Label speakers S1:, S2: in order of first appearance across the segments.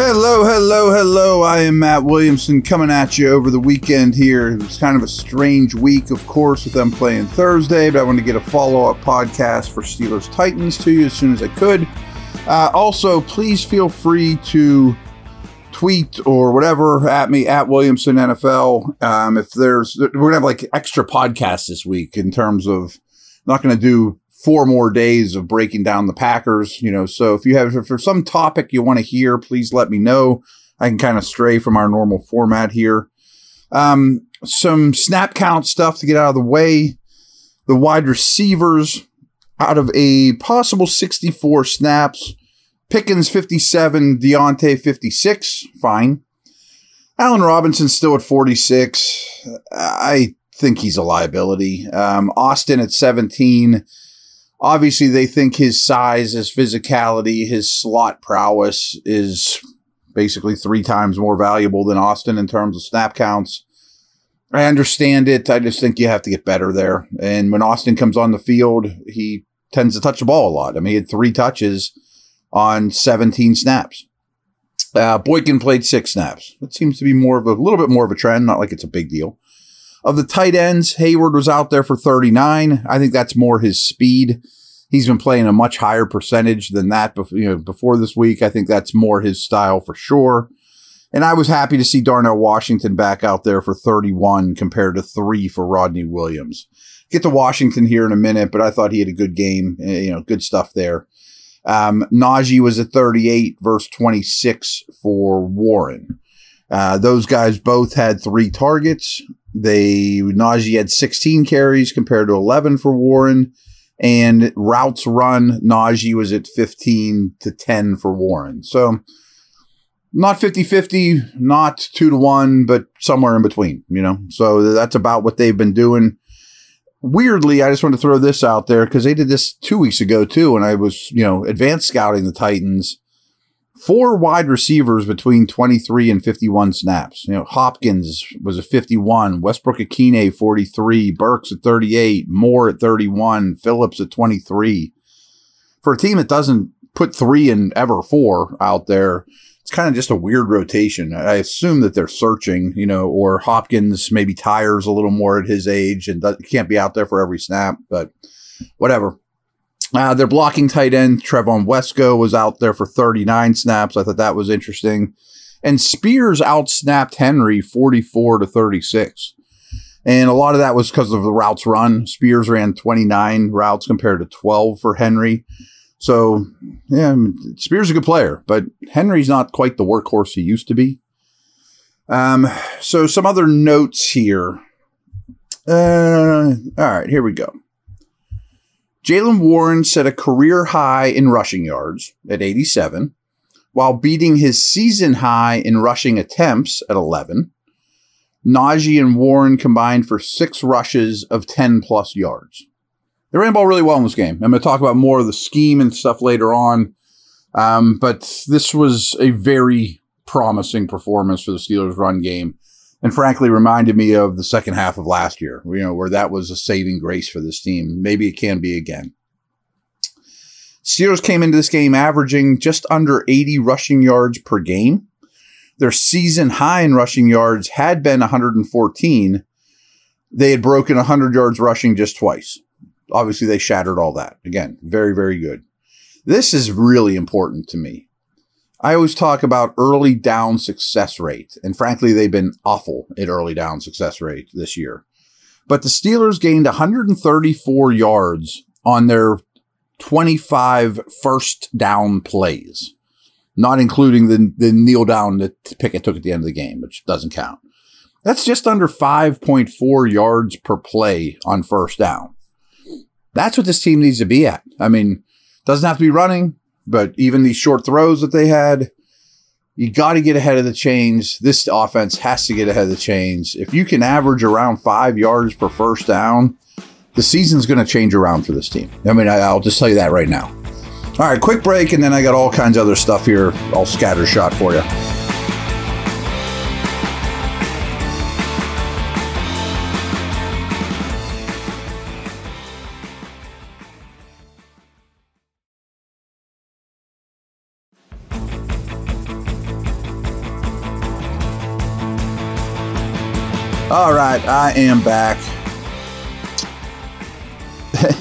S1: Hello, hello, hello. I am Matt Williamson coming at you over the weekend here. It was kind of a strange week, of course, with them playing Thursday, but I wanted to get a follow up podcast for Steelers Titans to you as soon as I could. Uh, also, please feel free to tweet or whatever at me at Williamson NFL. Um, if there's, we're gonna have like extra podcasts this week in terms of not to do four more days of breaking down the Packers, you know. So if you have if there's some topic you want to hear, please let me know. I can kind of stray from our normal format here. Um, some snap count stuff to get out of the way. The wide receivers out of a possible 64 snaps. Pickens 57, Diontae 56, fine. Allen Robinson still at 46. I think he's a liability. Um, Austin at 17 obviously they think his size, his physicality, his slot prowess is basically three times more valuable than Austin in terms of snap counts. I understand it. I just think you have to get better there. And when Austin comes on the field, he tends to touch the ball a lot. I mean, he had three touches on 17 snaps. Uh, Boykin played six snaps. That seems to be more of a, little bit more of a trend, not like it's a big deal. Of the tight ends, Heyward was out there for 39. I think that's more his speed. He's been playing a much higher percentage than that before, you know, before this week. I think that's more his style for sure. And I was happy to see Darnell Washington back out there for 31 compared to three for Rodney Williams. Get to Washington here in a minute, but I thought he had a good game. Eh, you know, good stuff there. Um, Najee was at 38 versus 26 for Warren. Uh, those guys both had three targets. They Najee had 16 carries compared to 11 for Warren, and routes run Najee was at 15 to 10 for Warren. So not 50-50, not 2 to 1, but somewhere in between, you know. So that's about what they've been doing. Weirdly, I just want to throw this out there because they did this two weeks ago too, and I was, you know, advanced scouting the Titans four wide receivers between 23 and 51 snaps. You know, Hopkins was a 51, Westbrook-Ikhine 43, Burks at 38, Moore at 31, Philips at 23. For a team that doesn't put three and ever four out there, it's kind of just a weird rotation. I assume that they're searching, you know, or Hopkins maybe tires a little more at his age and can't be out there for every snap, but whatever. Uh, their blocking tight end, Trevon Wesco, was out there for 39 snaps. I thought that was interesting. And Spears outsnapped Henry 44 to 36. And a lot of that was because of the routes run. Spears ran 29 routes compared to 12 for Henry. So, yeah, Spears is a good player, but Henry's not quite the workhorse he used to be. Um, so some other notes here. Uh, all right, here we go. Jaylen Warren set a career high in rushing yards at 87, while beating his season high in rushing attempts at 11. Najee and Warren combined for six rushes of 10 plus yards. They ran the ball really well in this game. I'm going to talk about more of the scheme and stuff later on. Um, but this was a very promising performance for the Steelers' run game and frankly reminded me of the second half of last year, you know, where that was a saving grace for this team. Maybe it can be again. Steelers came into this game averaging just under 80 rushing yards per game. Their season high in rushing yards had been 114. They had broken 100 yards rushing just twice. Obviously, they shattered all that. Again, very, very good. This is really important to me. I always talk about early down success rate, and frankly, they've been awful at early down success rate this year. But the Steelers gained 134 yards on their 25 first down plays, not including the, the kneel down that Pickett took at the end of the game, which doesn't count. That's just under 5.4 yards per play on first down. That's what this team needs to be at. I mean, doesn't have to be running, but even these short throws that they had, you got to get ahead of the chains. This offense has to get ahead of the chains. If you can average around five yards per first down, the season's going to change around for this team. I mean, I, will just tell you that right now. All right, quick break, and then I got all kinds of other stuff here, all scattershot for you. All right, I am back.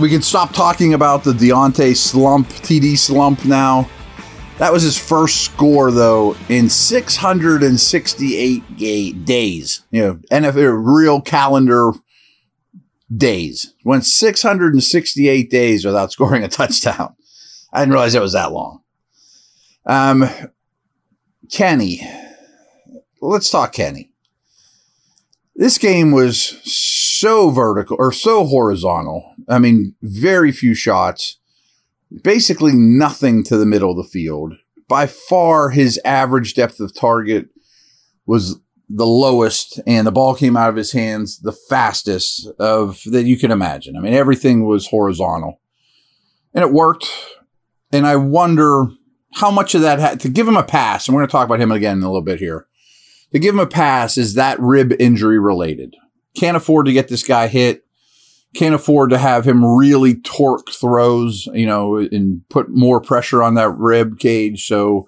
S1: we can stop talking about the Diontae slump, TD slump now. That was his first score, though, in 668 ga- days. You know, NFL real calendar days. Went 668 days without scoring a touchdown. I didn't realize it was that long. Um, Kenny. Let's talk Kenny. This game was so vertical or so horizontal. I mean, very few shots, basically nothing to the middle of the field. By far, his average depth of target was the lowest, and the ball came out of his hands the fastest of that you can imagine. I mean, everything was horizontal, and it worked. And I wonder how much of that had to give him a pass. And we're going to talk about him again in a little bit here to give him a pass is that rib injury related. Can't afford to get this guy hit. Can't afford to have him really torque throws, you know, and put more pressure on that rib cage. So,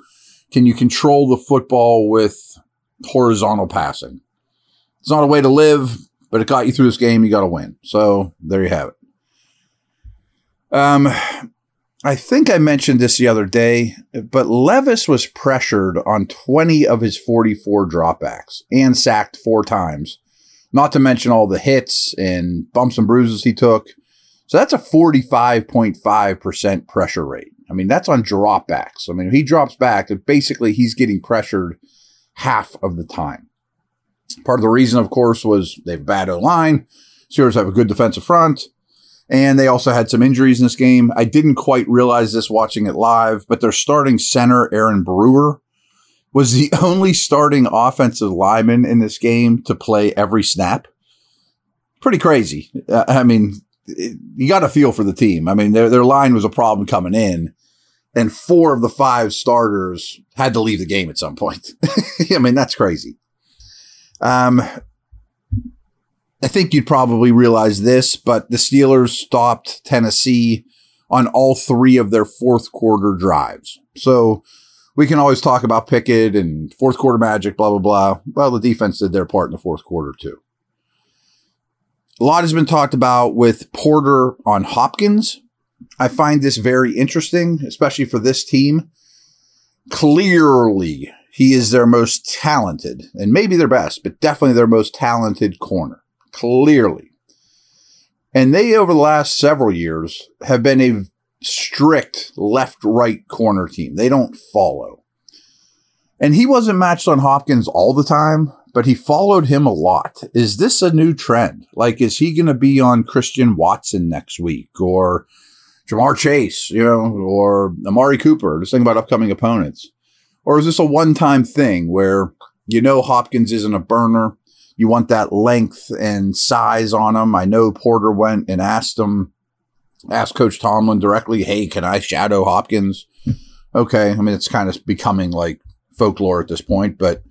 S1: can you control the football with horizontal passing? It's not a way to live, but it got you through this game. You got to win. So, there you have it. Um, I think I mentioned this the other day, but Levis was pressured on 20 of his 44 dropbacks and sacked four times, not to mention all the hits and bumps and bruises he took. So that's a 45.5% pressure rate. I mean, that's on dropbacks. I mean, he drops back, basically he's getting pressured half of the time. Part of the reason, of course, was they have bad O line. Steelers have a good defensive front. And they also had some injuries in this game. I didn't quite realize this watching it live, but their starting center, Aaron Brewer, was the only starting offensive lineman in this game to play every snap. Pretty crazy. Uh, I mean, it, you got to feel for the team. I mean, their, their line was a problem coming in, and four of the five starters had to leave the game at some point. I mean, that's crazy. Um, I think you'd probably realize this, but the Steelers stopped Tennessee on all three of their fourth quarter drives. So we can always talk about Pickett and fourth quarter magic, blah, blah, blah. Well, the defense did their part in the fourth quarter, too. A lot has been talked about with Porter on Hopkins. I find this very interesting, especially for this team. Clearly, he is their most talented, and maybe their best, but definitely their most talented corner clearly. And they, over the last several years, have been a strict left right corner team. They don't follow. And he wasn't matched on Hopkins all the time, but he followed him a lot. Is this a new trend? Like, is he going to be on Christian Watson next week or Ja'Marr Chase, you know, or Amari Cooper? Just think about upcoming opponents. Or is this a one time thing where you know Hopkins isn't a burner? You want that length and size on them. I know Porter went and asked him, asked Coach Tomlin directly, hey, can I shadow Hopkins? okay. I mean, it's kind of becoming like folklore at this point, but,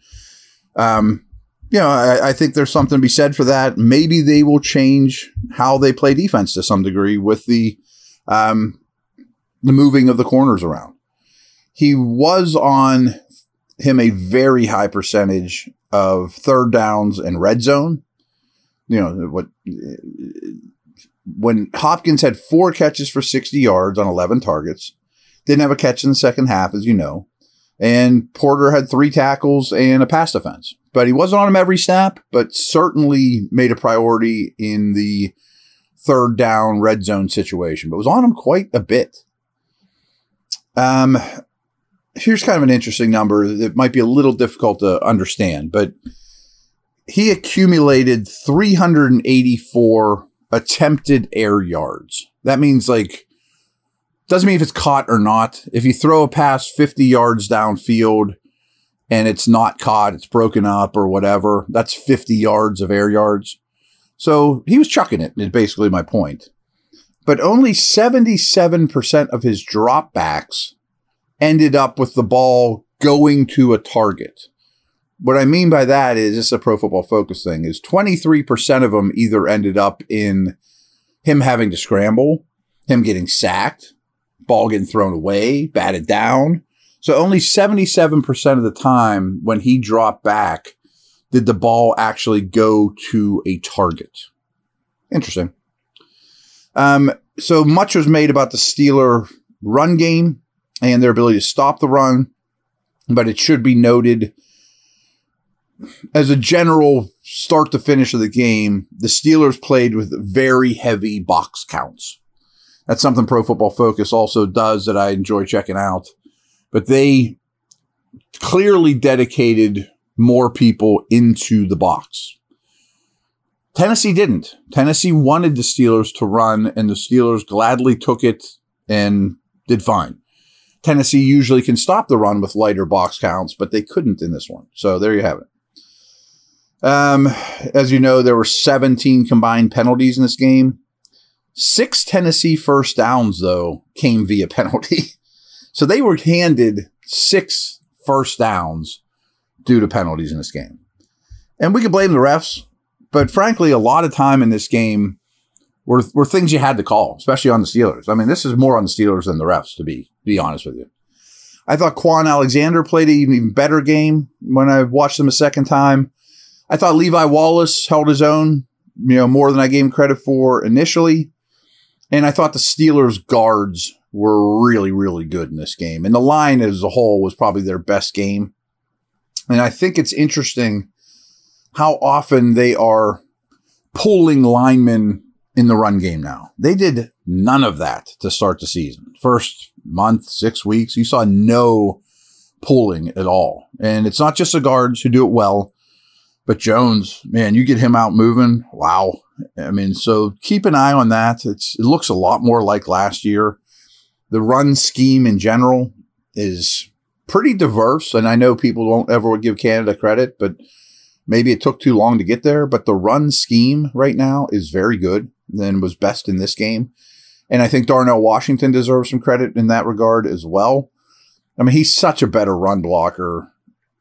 S1: um, you know, I, I, think there's something to be said for that. Maybe they will change how they play defense to some degree with the, um, the moving of the corners around. He was on him a very high percentage of third downs and red zone. You know what? When Hopkins had four catches for 60 yards on 11 targets, didn't have a catch in the second half, as you know, and Porter had three tackles and a pass defense. But he wasn't on him every snap, but certainly made a priority in the third down red zone situation, but was on him quite a bit. Um, here's kind of an interesting number that might be a little difficult to understand, but he accumulated 384 attempted air yards. That means like doesn't mean if it's caught or not. If you throw a pass 50 yards downfield and it's not caught, it's broken up or whatever, that's 50 yards of air yards. So he was chucking it, is basically my point. But only 77% of his dropbacks ended up with the ball going to a target. What I mean by that is this is a pro football focus thing is 23% of them either ended up in him having to scramble, him getting sacked, ball getting thrown away, batted down. So only 77% of the time when he dropped back, did the ball actually go to a target? Interesting. Um, so much was made about the Steeler run game and their ability to stop the run, but it should be noted as a general start to finish of the game, the Steelers played with very heavy box counts. That's something Pro Football Focus also does that I enjoy checking out. But they clearly dedicated more people into the box. Tennessee didn't. Tennessee wanted the Steelers to run, and the Steelers gladly took it and did fine. Tennessee usually can stop the run with lighter box counts, but they couldn't in this one. So there you have it. Um, as you know, there were 17 combined penalties in this game. Six Tennessee first downs, though, came via penalty. so they were handed six first downs due to penalties in this game. And we could blame the refs, but frankly, a lot of time in this game were, were things you had to call, especially on the Steelers. I mean, this is more on the Steelers than the refs, to be, be honest with you. I thought Kwon Alexander played an even better game when I watched him a second time. I thought Levi Wallace held his own, you know, more than I gave him credit for initially. And I thought the Steelers guards were really, really good in this game. And the line as a whole was probably their best game. And I think it's interesting how often they are pulling linemen in the run game now. They did none of that to start the season. First month, six weeks, you saw no pulling at all. And it's not just the guards who do it well. But Jones, man, you get him out moving. Wow. I mean, so keep an eye on that. It's, it looks a lot more like last year. The run scheme in general is pretty diverse. And I know people don't ever give Canada credit, but maybe it took too long to get there. But the run scheme right now is very good and was best in this game. And I think Darnell Washington deserves some credit in that regard as well. I mean, he's such a better run blocker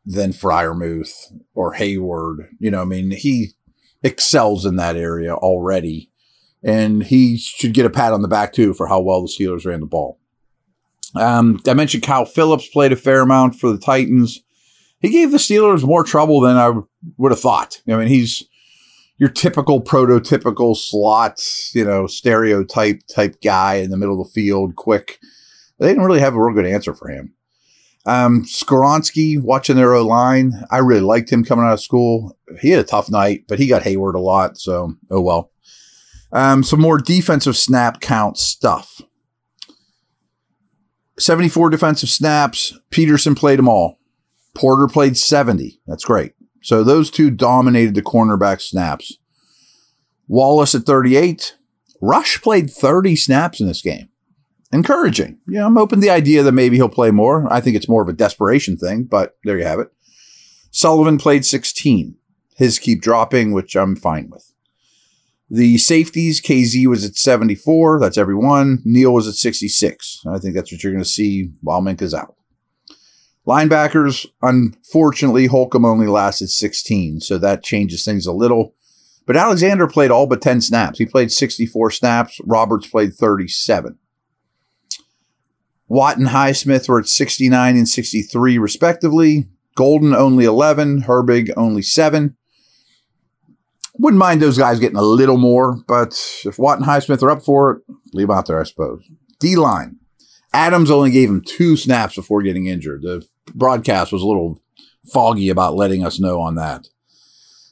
S1: than Freiermuth or Heyward. You know, I mean, he excels in that area already. And he should get a pat on the back, too, for how well the Steelers ran the ball. Um, I mentioned Kyle Philips played a fair amount for the Titans. He gave the Steelers more trouble than I would have thought. I mean, he's your typical prototypical slot, you know, stereotype type guy in the middle of the field, quick. They didn't really have a real good answer for him. Um, Skoronski watching their O line. I really liked him coming out of school. He had a tough night, but he got Heyward a lot. So, oh well. Um, some more defensive snap count stuff. 74 defensive snaps. Peterson played them all. Porter played 70. That's great. So those two dominated the cornerback snaps. Wallace at 38. Rush played 30 snaps in this game encouraging. Yeah, I'm open to the idea that maybe he'll play more. I think it's more of a desperation thing, but there you have it. Sullivan played 16. His keep dropping, which I'm fine with. The safeties, Kazee was at 74. That's every one. Neal was at 66. I think that's what you're going to see while Minkah's out. Linebackers, unfortunately, Holcomb only lasted 16, so that changes things a little. But Alexander played all but 10 snaps. He played 64 snaps. Roberts played 37. Watt and Highsmith were at 69 and 63, respectively. Golden only 11, Herbig only 7. Wouldn't mind those guys getting a little more, but if Watt and Highsmith are up for it, leave them out there, I suppose. D line. Adams only gave him two snaps before getting injured. The broadcast was a little foggy about letting us know on that.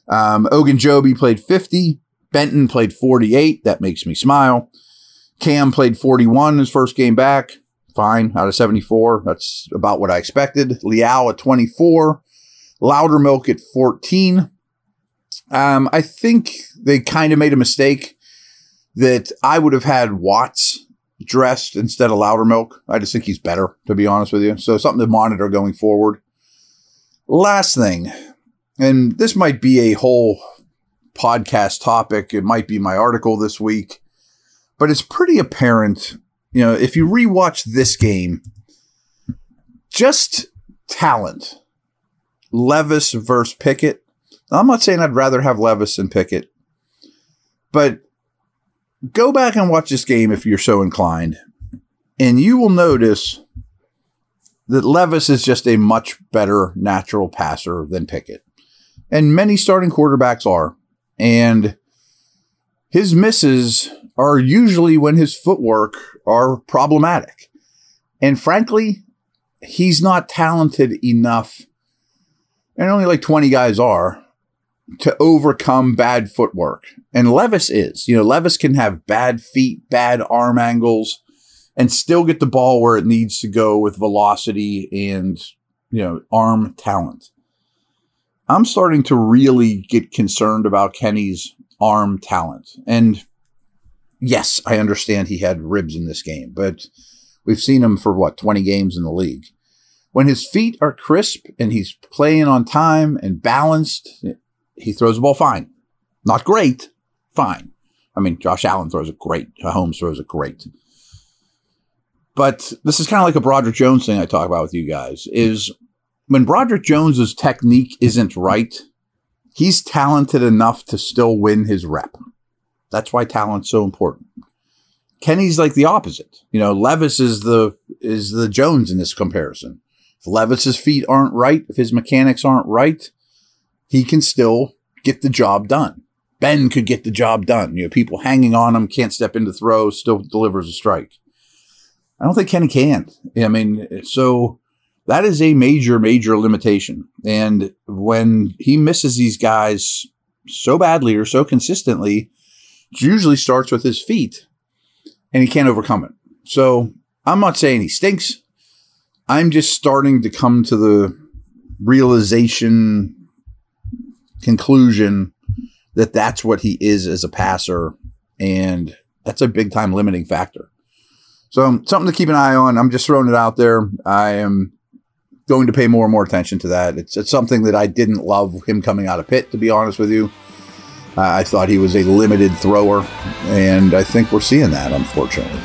S1: Um, Ogunjobi played 50. Benton played 48. That makes me smile. Cam played 41 his first game back fine out of 74. That's about what I expected. Leal at 24. Loudermilk at 14. Um, I think they kind of made a mistake that I would have had Watts dressed instead of Loudermilk. I just think he's better, to be honest with you. So something to monitor going forward. Last thing, and this might be a whole podcast topic. It might be my article this week, but it's pretty apparent you know, if you rewatch this game, just talent. Levis versus Pickett. I'm not saying I'd rather have Levis than Pickett, but go back and watch this game if you're so inclined, and you will notice that Levis is just a much better natural passer than Pickett. And many starting quarterbacks are. And his misses are usually when his footwork are problematic. And frankly, he's not talented enough, and only like 20 guys are, to overcome bad footwork. And Levis is. You know, Levis can have bad feet, bad arm angles, and still get the ball where it needs to go with velocity and, you know, arm talent. I'm starting to really get concerned about Kenny's arm talent. And yes, I understand he had ribs in this game, but we've seen him for what, 20 games in the league. When his feet are crisp and he's playing on time and balanced, he throws the ball fine. Not great, fine. I mean, Josh Allen throws it great. Mahomes throws it great. But this is kind of like a Broderick Jones thing I talk about with you guys is when Broderick Jones's technique isn't right, he's talented enough to still win his rep. That's why talent's so important. Kenny's like the opposite. You know, Levis is the is the Jones in this comparison. If Levis's feet aren't right, if his mechanics aren't right, he can still get the job done. Ben could get the job done. You know, people hanging on him, can't step into throw, still delivers a strike. I don't think Kenny can. I mean, so that is a major, major limitation. And when he misses these guys so badly or so consistently, it usually starts with his feet and he can't overcome it. So I'm not saying he stinks. I'm just starting to come to the realization, conclusion that that's what he is as a passer. And that's a big time limiting factor. So something to keep an eye on. I'm just throwing it out there. I am going to pay more and more attention to that. It's, it's something that I didn't love him coming out of Pitt, to be honest with you. Uh, I thought he was a limited thrower, and I think we're seeing that, unfortunately.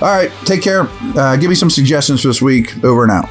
S1: All right, take care. Uh, give me some suggestions for this week. Over and out.